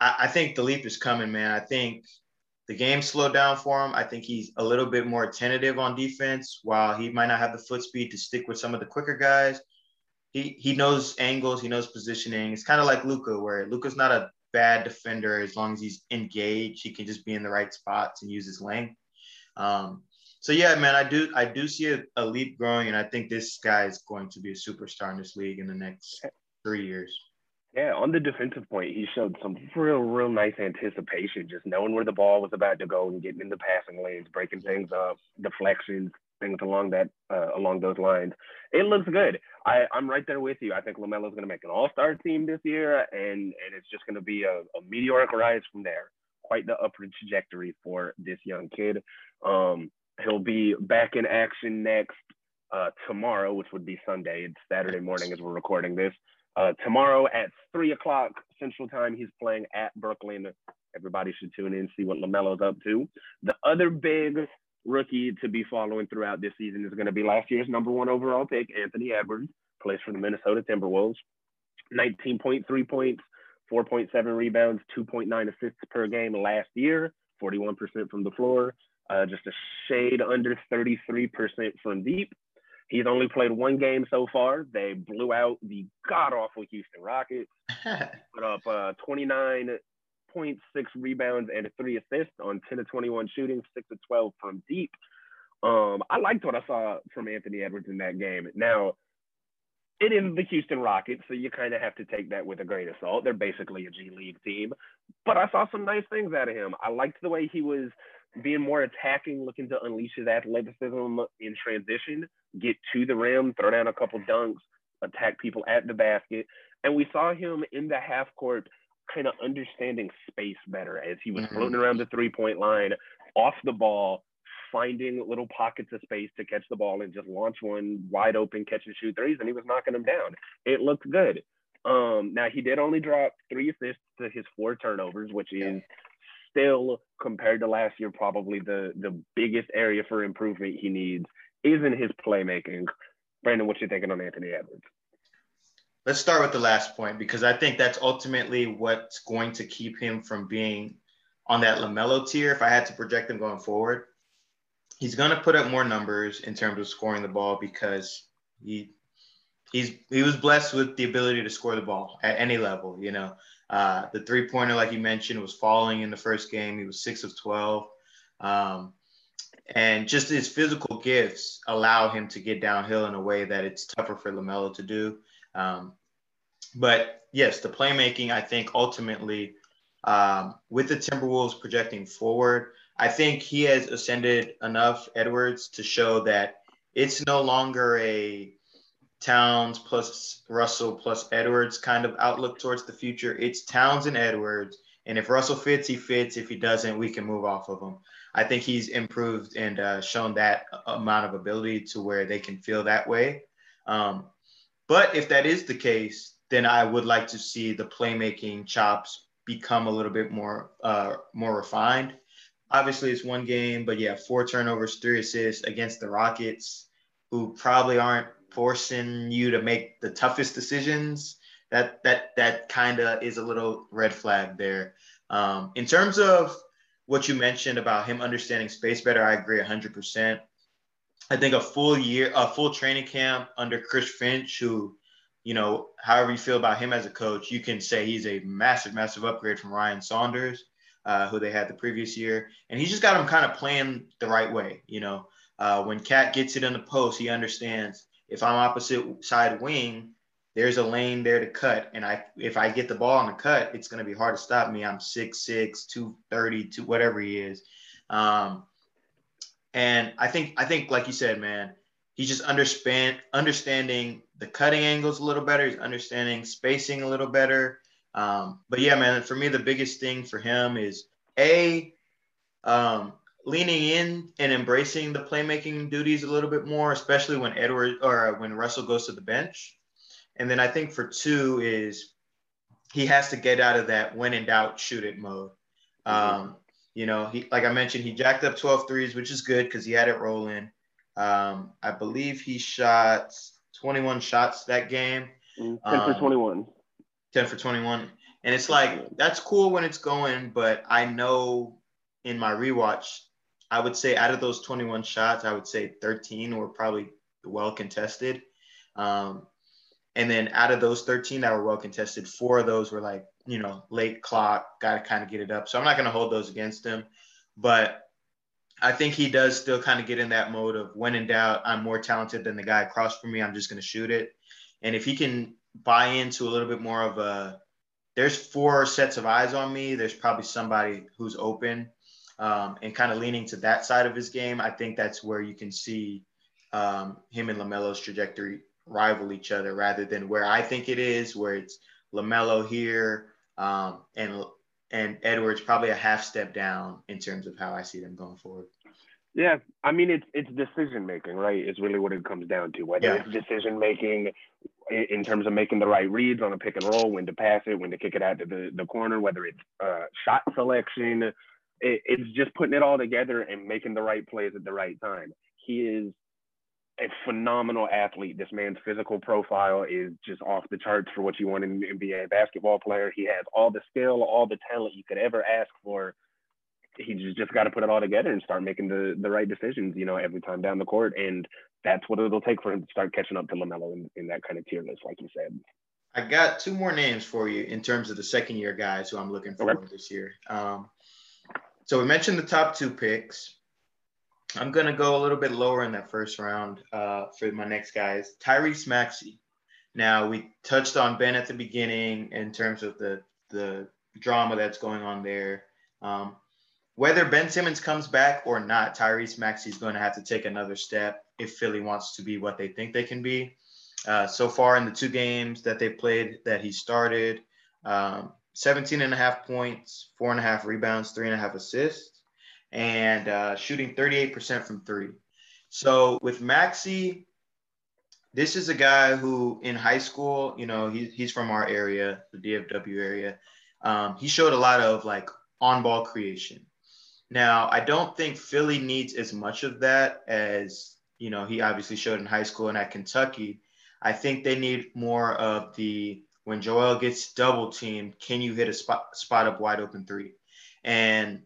I, I think the leap is coming, man. I think the game slowed down for him. I think he's a little bit more tentative on defense. While he might not have the foot speed to stick with some of the quicker guys, he he knows angles, he knows positioning. It's kind of like Luka, where Luka's not a bad defender as long as he's engaged. He can just be in the right spots and use his length. Um, so yeah, man, I do I do see a, a leap growing, and I think this guy is going to be a superstar in this league in the next three years. Yeah, on the defensive point, he showed some real, real nice anticipation, just knowing where the ball was about to go and getting in the passing lanes, breaking things up, deflections, things along that uh, along those lines. It looks good. I, I'm right there with you. I think LaMelo's going to make an All-Star team this year, and and it's just going to be a, a meteoric rise from there. Quite the upward trajectory for this young kid. Um, he'll be back in action next uh, tomorrow, which would be Sunday. It's Saturday morning as we're recording this. Uh, tomorrow at three o'clock Central Time, he's playing at Brooklyn. Everybody should tune in, see what LaMelo's up to. The other big rookie to be following throughout this season is going to be last year's number one overall pick, Anthony Edwards, plays for the Minnesota Timberwolves. 19.3 points, 4.7 rebounds, 2.9 assists per game last year, 41% from the floor, uh, just a shade under 33% from deep. He's only played one game so far. They blew out the god awful Houston Rockets, put up uh, 29.6 rebounds and three assists on 10 to 21 shooting, 6 to 12 from deep. Um, I liked what I saw from Anthony Edwards in that game. Now, it is the Houston Rockets, so you kind of have to take that with a grain of salt. They're basically a G League team, but I saw some nice things out of him. I liked the way he was being more attacking, looking to unleash his athleticism in transition, get to the rim, throw down a couple dunks, attack people at the basket. And we saw him in the half court kind of understanding space better as he was mm-hmm. floating around the three point line, off the ball, finding little pockets of space to catch the ball and just launch one wide open catch and shoot threes, and he was knocking them down. It looked good. Um, now he did only drop three assists to his four turnovers, which is still compared to last year probably the the biggest area for improvement he needs is in his playmaking. Brandon, what you thinking on Anthony Edwards? Let's start with the last point because I think that's ultimately what's going to keep him from being on that LaMelo tier. If I had to project him going forward, he's going to put up more numbers in terms of scoring the ball because he he's he was blessed with the ability to score the ball at any level. You know, uh, the three pointer, like you mentioned, was falling in the first game. He was six of twelve, um, and just his physical gifts allow him to get downhill in a way that it's tougher for Lamelo to do. Um, but yes, the playmaking, I think, ultimately. Um, with the Timberwolves projecting forward, I think he has ascended enough Edwards to show that it's no longer a Towns plus Russell plus Edwards kind of outlook towards the future. It's Towns and Edwards. And if Russell fits, he fits. If he doesn't, we can move off of him. I think he's improved and uh, shown that amount of ability to where they can feel that way. Um, but if that is the case, then I would like to see the playmaking chops become a little bit more uh, more refined obviously it's one game, but yeah, four turnovers, three assists against the Rockets, who probably aren't forcing you to make the toughest decisions. That that that kind of is a little red flag there. Um, in terms of what you mentioned about him understanding space better, I agree 100%. I think a full year, a full training camp under Chris Finch, who, you know, however you feel about him as a coach, you can say he's a massive, massive upgrade from Ryan Saunders uh, who they had the previous year, and he just got him kind of playing the right way. You know, uh, when KAT gets it in the post, he understands if I'm opposite side wing, there's a lane there to cut, and I if I get the ball on the cut, it's to be hard to stop me. I'm 6'6", 230, two, whatever he is. Um, and I think I think like you said, man, he's just understand understanding the cutting angles a little better. He's understanding spacing a little better. Um, but yeah, man, for me, the biggest thing for him is a um, leaning in and embracing the playmaking duties a little bit more, especially when Edward or when Russell goes to the bench. And then I think for two is he has to get out of that when in doubt, shoot it mode. Mm-hmm. Um, you know, he like I mentioned, he jacked up 12 threes, which is good because he had it rolling. Um, I believe he shot 21 shots that game. Mm, 10 for um, 21. 10 for 21. And it's like, that's cool when it's going, but I know in my rewatch, I would say out of those 21 shots, I would say 13 were probably well contested. Um, and then out of those 13 that were well contested, four of those were like, you know, late clock, got to kind of get it up. So I'm not going to hold those against him. But I think he does still kind of get in that mode of when in doubt, I'm more talented than the guy across from me. I'm just going to shoot it. And if he can buy into a little bit more of a there's four sets of eyes on me. There's probably somebody who's open um, and kind of leaning to that side of his game. I think that's where you can see um, him and LaMelo's trajectory rival each other rather than where I think it is, where it's LaMelo here um, and and Edwards probably a half step down in terms of how I see them going forward. Yeah, I mean it's it's decision making, right? Is really what it comes down to. Whether yeah. it's decision making in terms of making the right reads on a pick and roll, when to pass it, when to kick it out to the, the corner, whether it's uh, shot selection, it, it's just putting it all together and making the right plays at the right time. He is a phenomenal athlete. This man's physical profile is just off the charts for what you want in an NBA basketball player. He has all the skill, all the talent you could ever ask for he's just, just got to put it all together and start making the the right decisions, you know, every time down the court. And that's what it'll take for him to start catching up to LaMelo in, in that kind of tier list, like you said. I got two more names for you in terms of the second year guys who I'm looking for okay. this year. Um, so we mentioned the top two picks. I'm gonna go a little bit lower in that first round uh, for my next guys. Tyrese Maxey. Now we touched on Ben at the beginning in terms of the the drama that's going on there. Um, whether Ben Simmons comes back or not, Tyrese Maxey is going to have to take another step if Philly wants to be what they think they can be. Uh, so far in the two games that they played that he started, um, 17 and a half points, four and a half rebounds, three and a half assists, and uh, shooting 38% from three. So with Maxey, this is a guy who in high school, you know, he, he's from our area, the DFW area. Um, he showed a lot of like on ball creation. Now, I don't think Philly needs as much of that as, you know, he obviously showed in high school and at Kentucky. I think they need more of the when Joel gets double teamed, can you hit a spot, spot up wide open three? And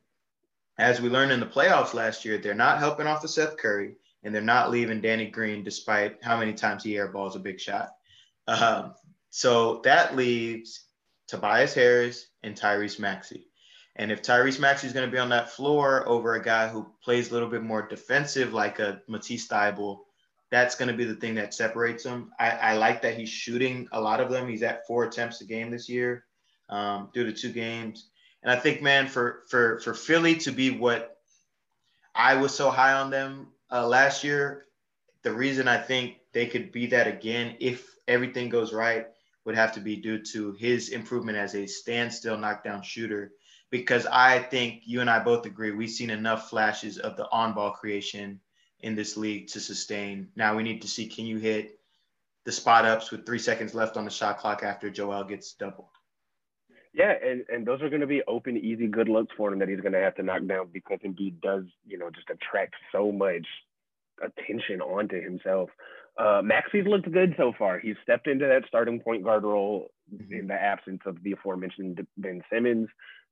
as we learned in the playoffs last year, they're not helping off of Seth Curry and they're not leaving Danny Green despite how many times he airballs a big shot. Um, so that leaves Tobias Harris and Tyrese Maxey. And if Tyrese Maxey is going to be on that floor over a guy who plays a little bit more defensive, like a Matisse Thybulle, that's going to be the thing that separates him. I, I, like that he's shooting a lot of them. He's at four attempts a game this year, um, due to two games. And I think, man, for for for Philly to be what I was so high on them uh, last year, the reason I think they could be that again if everything goes right would have to be due to his improvement as a standstill knockdown shooter. Because I think you and I both agree we've seen enough flashes of the on-ball creation in this league to sustain. Now we need to see can you hit the spot ups with three seconds left on the shot clock after Joel gets doubled. Yeah, and, and those are going to be open, easy, good looks for him that he's going to have to knock down because Embiid does, you know, just attract so much attention onto himself. Uh, Maxey's looked good so far. He's stepped into that starting point guard role mm-hmm. in the absence of the aforementioned Ben Simmons.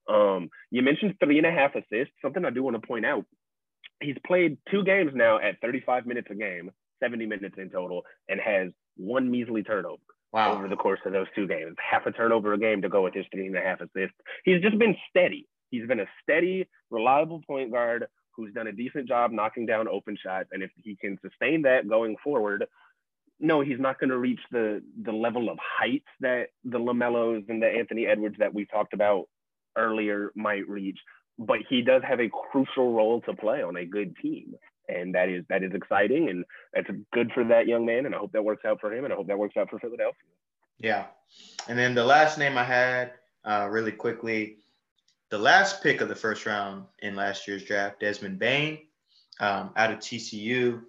Um, you mentioned three and a half assists. Something I do want to point out he's played two games now at 35 minutes a game, 70 minutes in total, and has one measly turnover wow. over the course of those two games. Half a turnover a game to go with his three and a half assists. He's just been steady. He's been a steady, reliable point guard who's done a decent job knocking down open shots. And if he can sustain that going forward, no, he's not going to reach the the level of heights that the LaMelos and the Anthony Edwards that we talked about earlier might reach but he does have a crucial role to play on a good team. And that is that is exciting. And that's good for that young man. And i hope that works out for him. And i hope that works out for philadelphia. Yeah. And then the last name i had uh, really quickly the last pick of the first round in last year's draft desmond Bane um, out of tcu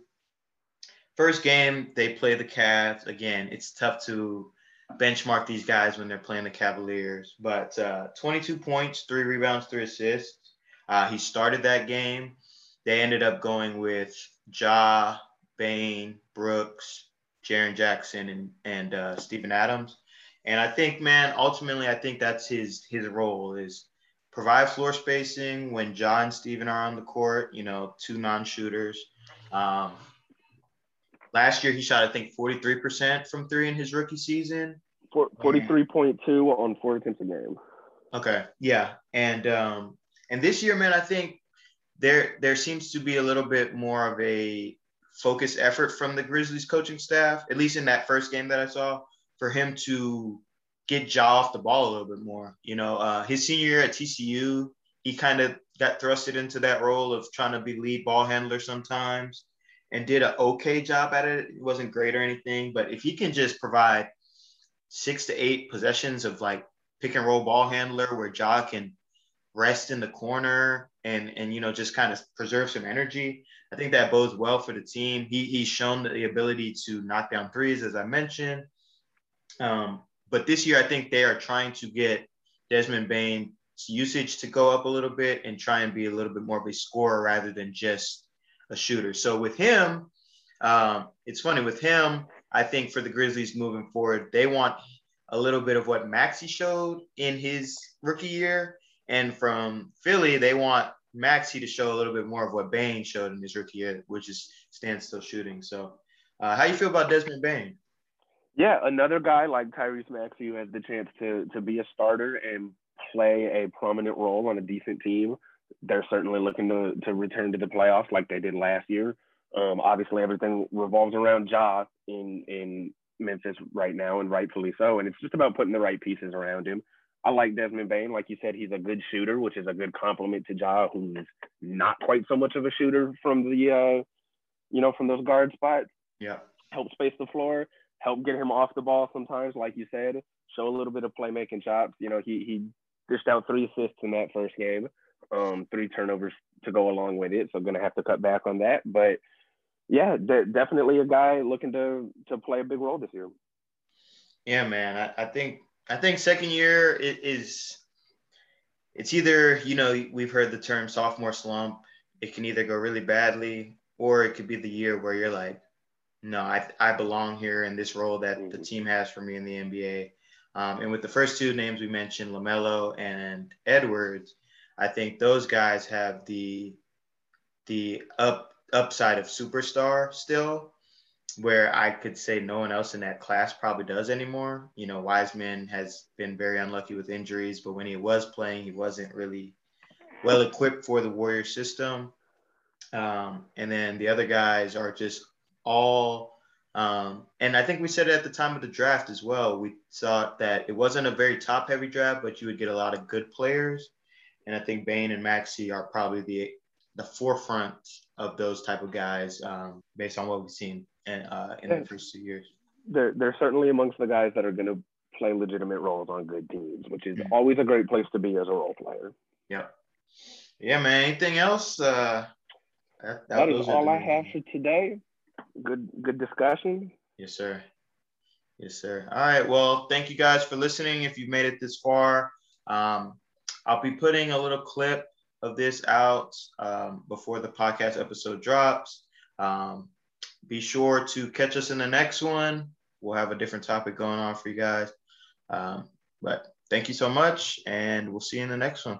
first game they play the Cavs. Again it's tough to benchmark these guys when they're playing the cavaliers but uh, 22 points three rebounds three assists uh, he started that game. They ended up going with Ja, Bane, Brooks, Jaren Jackson, and and uh, Steven Adams. And I think, man, ultimately, I think that's his his role is provide floor spacing when Ja and Steven are on the court. You know, two non-shooters. Um, last year, he shot I think 43% from three in his rookie season. 43.2 on four attempts a game. Okay, yeah, and um, and this year, man, I think there there seems to be a little bit more of a focused effort from the Grizzlies coaching staff, at least in that first game that I saw, for him to get Ja off the ball a little bit more. You know, uh, his senior year at TCU, he kind of got thrusted into that role of trying to be lead ball handler sometimes and did an okay job at it. It wasn't great or anything, but if he can just provide six to eight possessions of like pick and roll ball handler where Ja can rest in the corner and and you know just kind of preserve some energy. I think that bodes well for the team. He he's shown the ability to knock down threes, as I mentioned. Um, but this year, I think they are trying to get Desmond Bane's usage to go up a little bit and try and be a little bit more of a scorer rather than just a shooter. So with him, um, it's funny with him. I think for the Grizzlies moving forward, they want a little bit of what Maxey showed in his rookie year and from Philly, they want Maxey to show a little bit more of what Bane showed in his rookie year, which is standstill shooting. So, uh, how you feel about Desmond Bane? Yeah, another guy like Tyrese Maxey who has the chance to to be a starter and play a prominent role on a decent team. They're certainly looking to to return to the playoffs like they did last year. Um, obviously, everything revolves around Ja in in Memphis right now, and rightfully so. And it's just about putting the right pieces around him. I like Desmond Bane. Like you said, he's a good shooter, which is a good compliment to Ja, who's not quite so much of a shooter from the, uh, you know, from those guard spots. Yeah. Help space the floor, help get him off the ball sometimes, like you said. show a little bit of playmaking chops. You know, he he dished out three assists in that first game, um, three turnovers to go along with it. So gonna have to cut back on that. But yeah, de- definitely a guy looking to to play a big role this year. Yeah, man. I, I think I think second year it is it's either, you know, we've heard the term sophomore slump. It can either go really badly or it could be the year where you're like, no, I, I belong here in this role that the mm-hmm. team has for me in the NBA. Um, and with the first two names we mentioned, LaMelo and Edwards, I think those guys have the the up upside of superstar still, where I could say no one else in that class probably does anymore. You know, Wiseman has been very unlucky with injuries, but when he was playing, he wasn't really well equipped for the Warrior system. Um, and then the other guys are just all um, and I think we said it at the time of the draft as well. We thought that it wasn't a very top heavy draft, but you would get a lot of good players. And I think Bane and Maxey are probably the the forefront of those type of guys um, based on what we've seen in, uh, in the first two years. They're, they're certainly amongst the guys that are going to play legitimate roles on good teams, which is mm-hmm. always a great place to be as a role player. Yeah. Yeah, man. Anything else? Uh, that, that, that is all I have for today good good discussion. Yes, sir. Yes, sir. All right. Well, thank you guys for listening. If you've made it this far, um, I'll be putting a little clip of this out um, before the podcast episode drops. Um, be sure to catch us in the next one. We'll have a different topic going on for you guys. Um, but thank you so much, and we'll see you in the next one.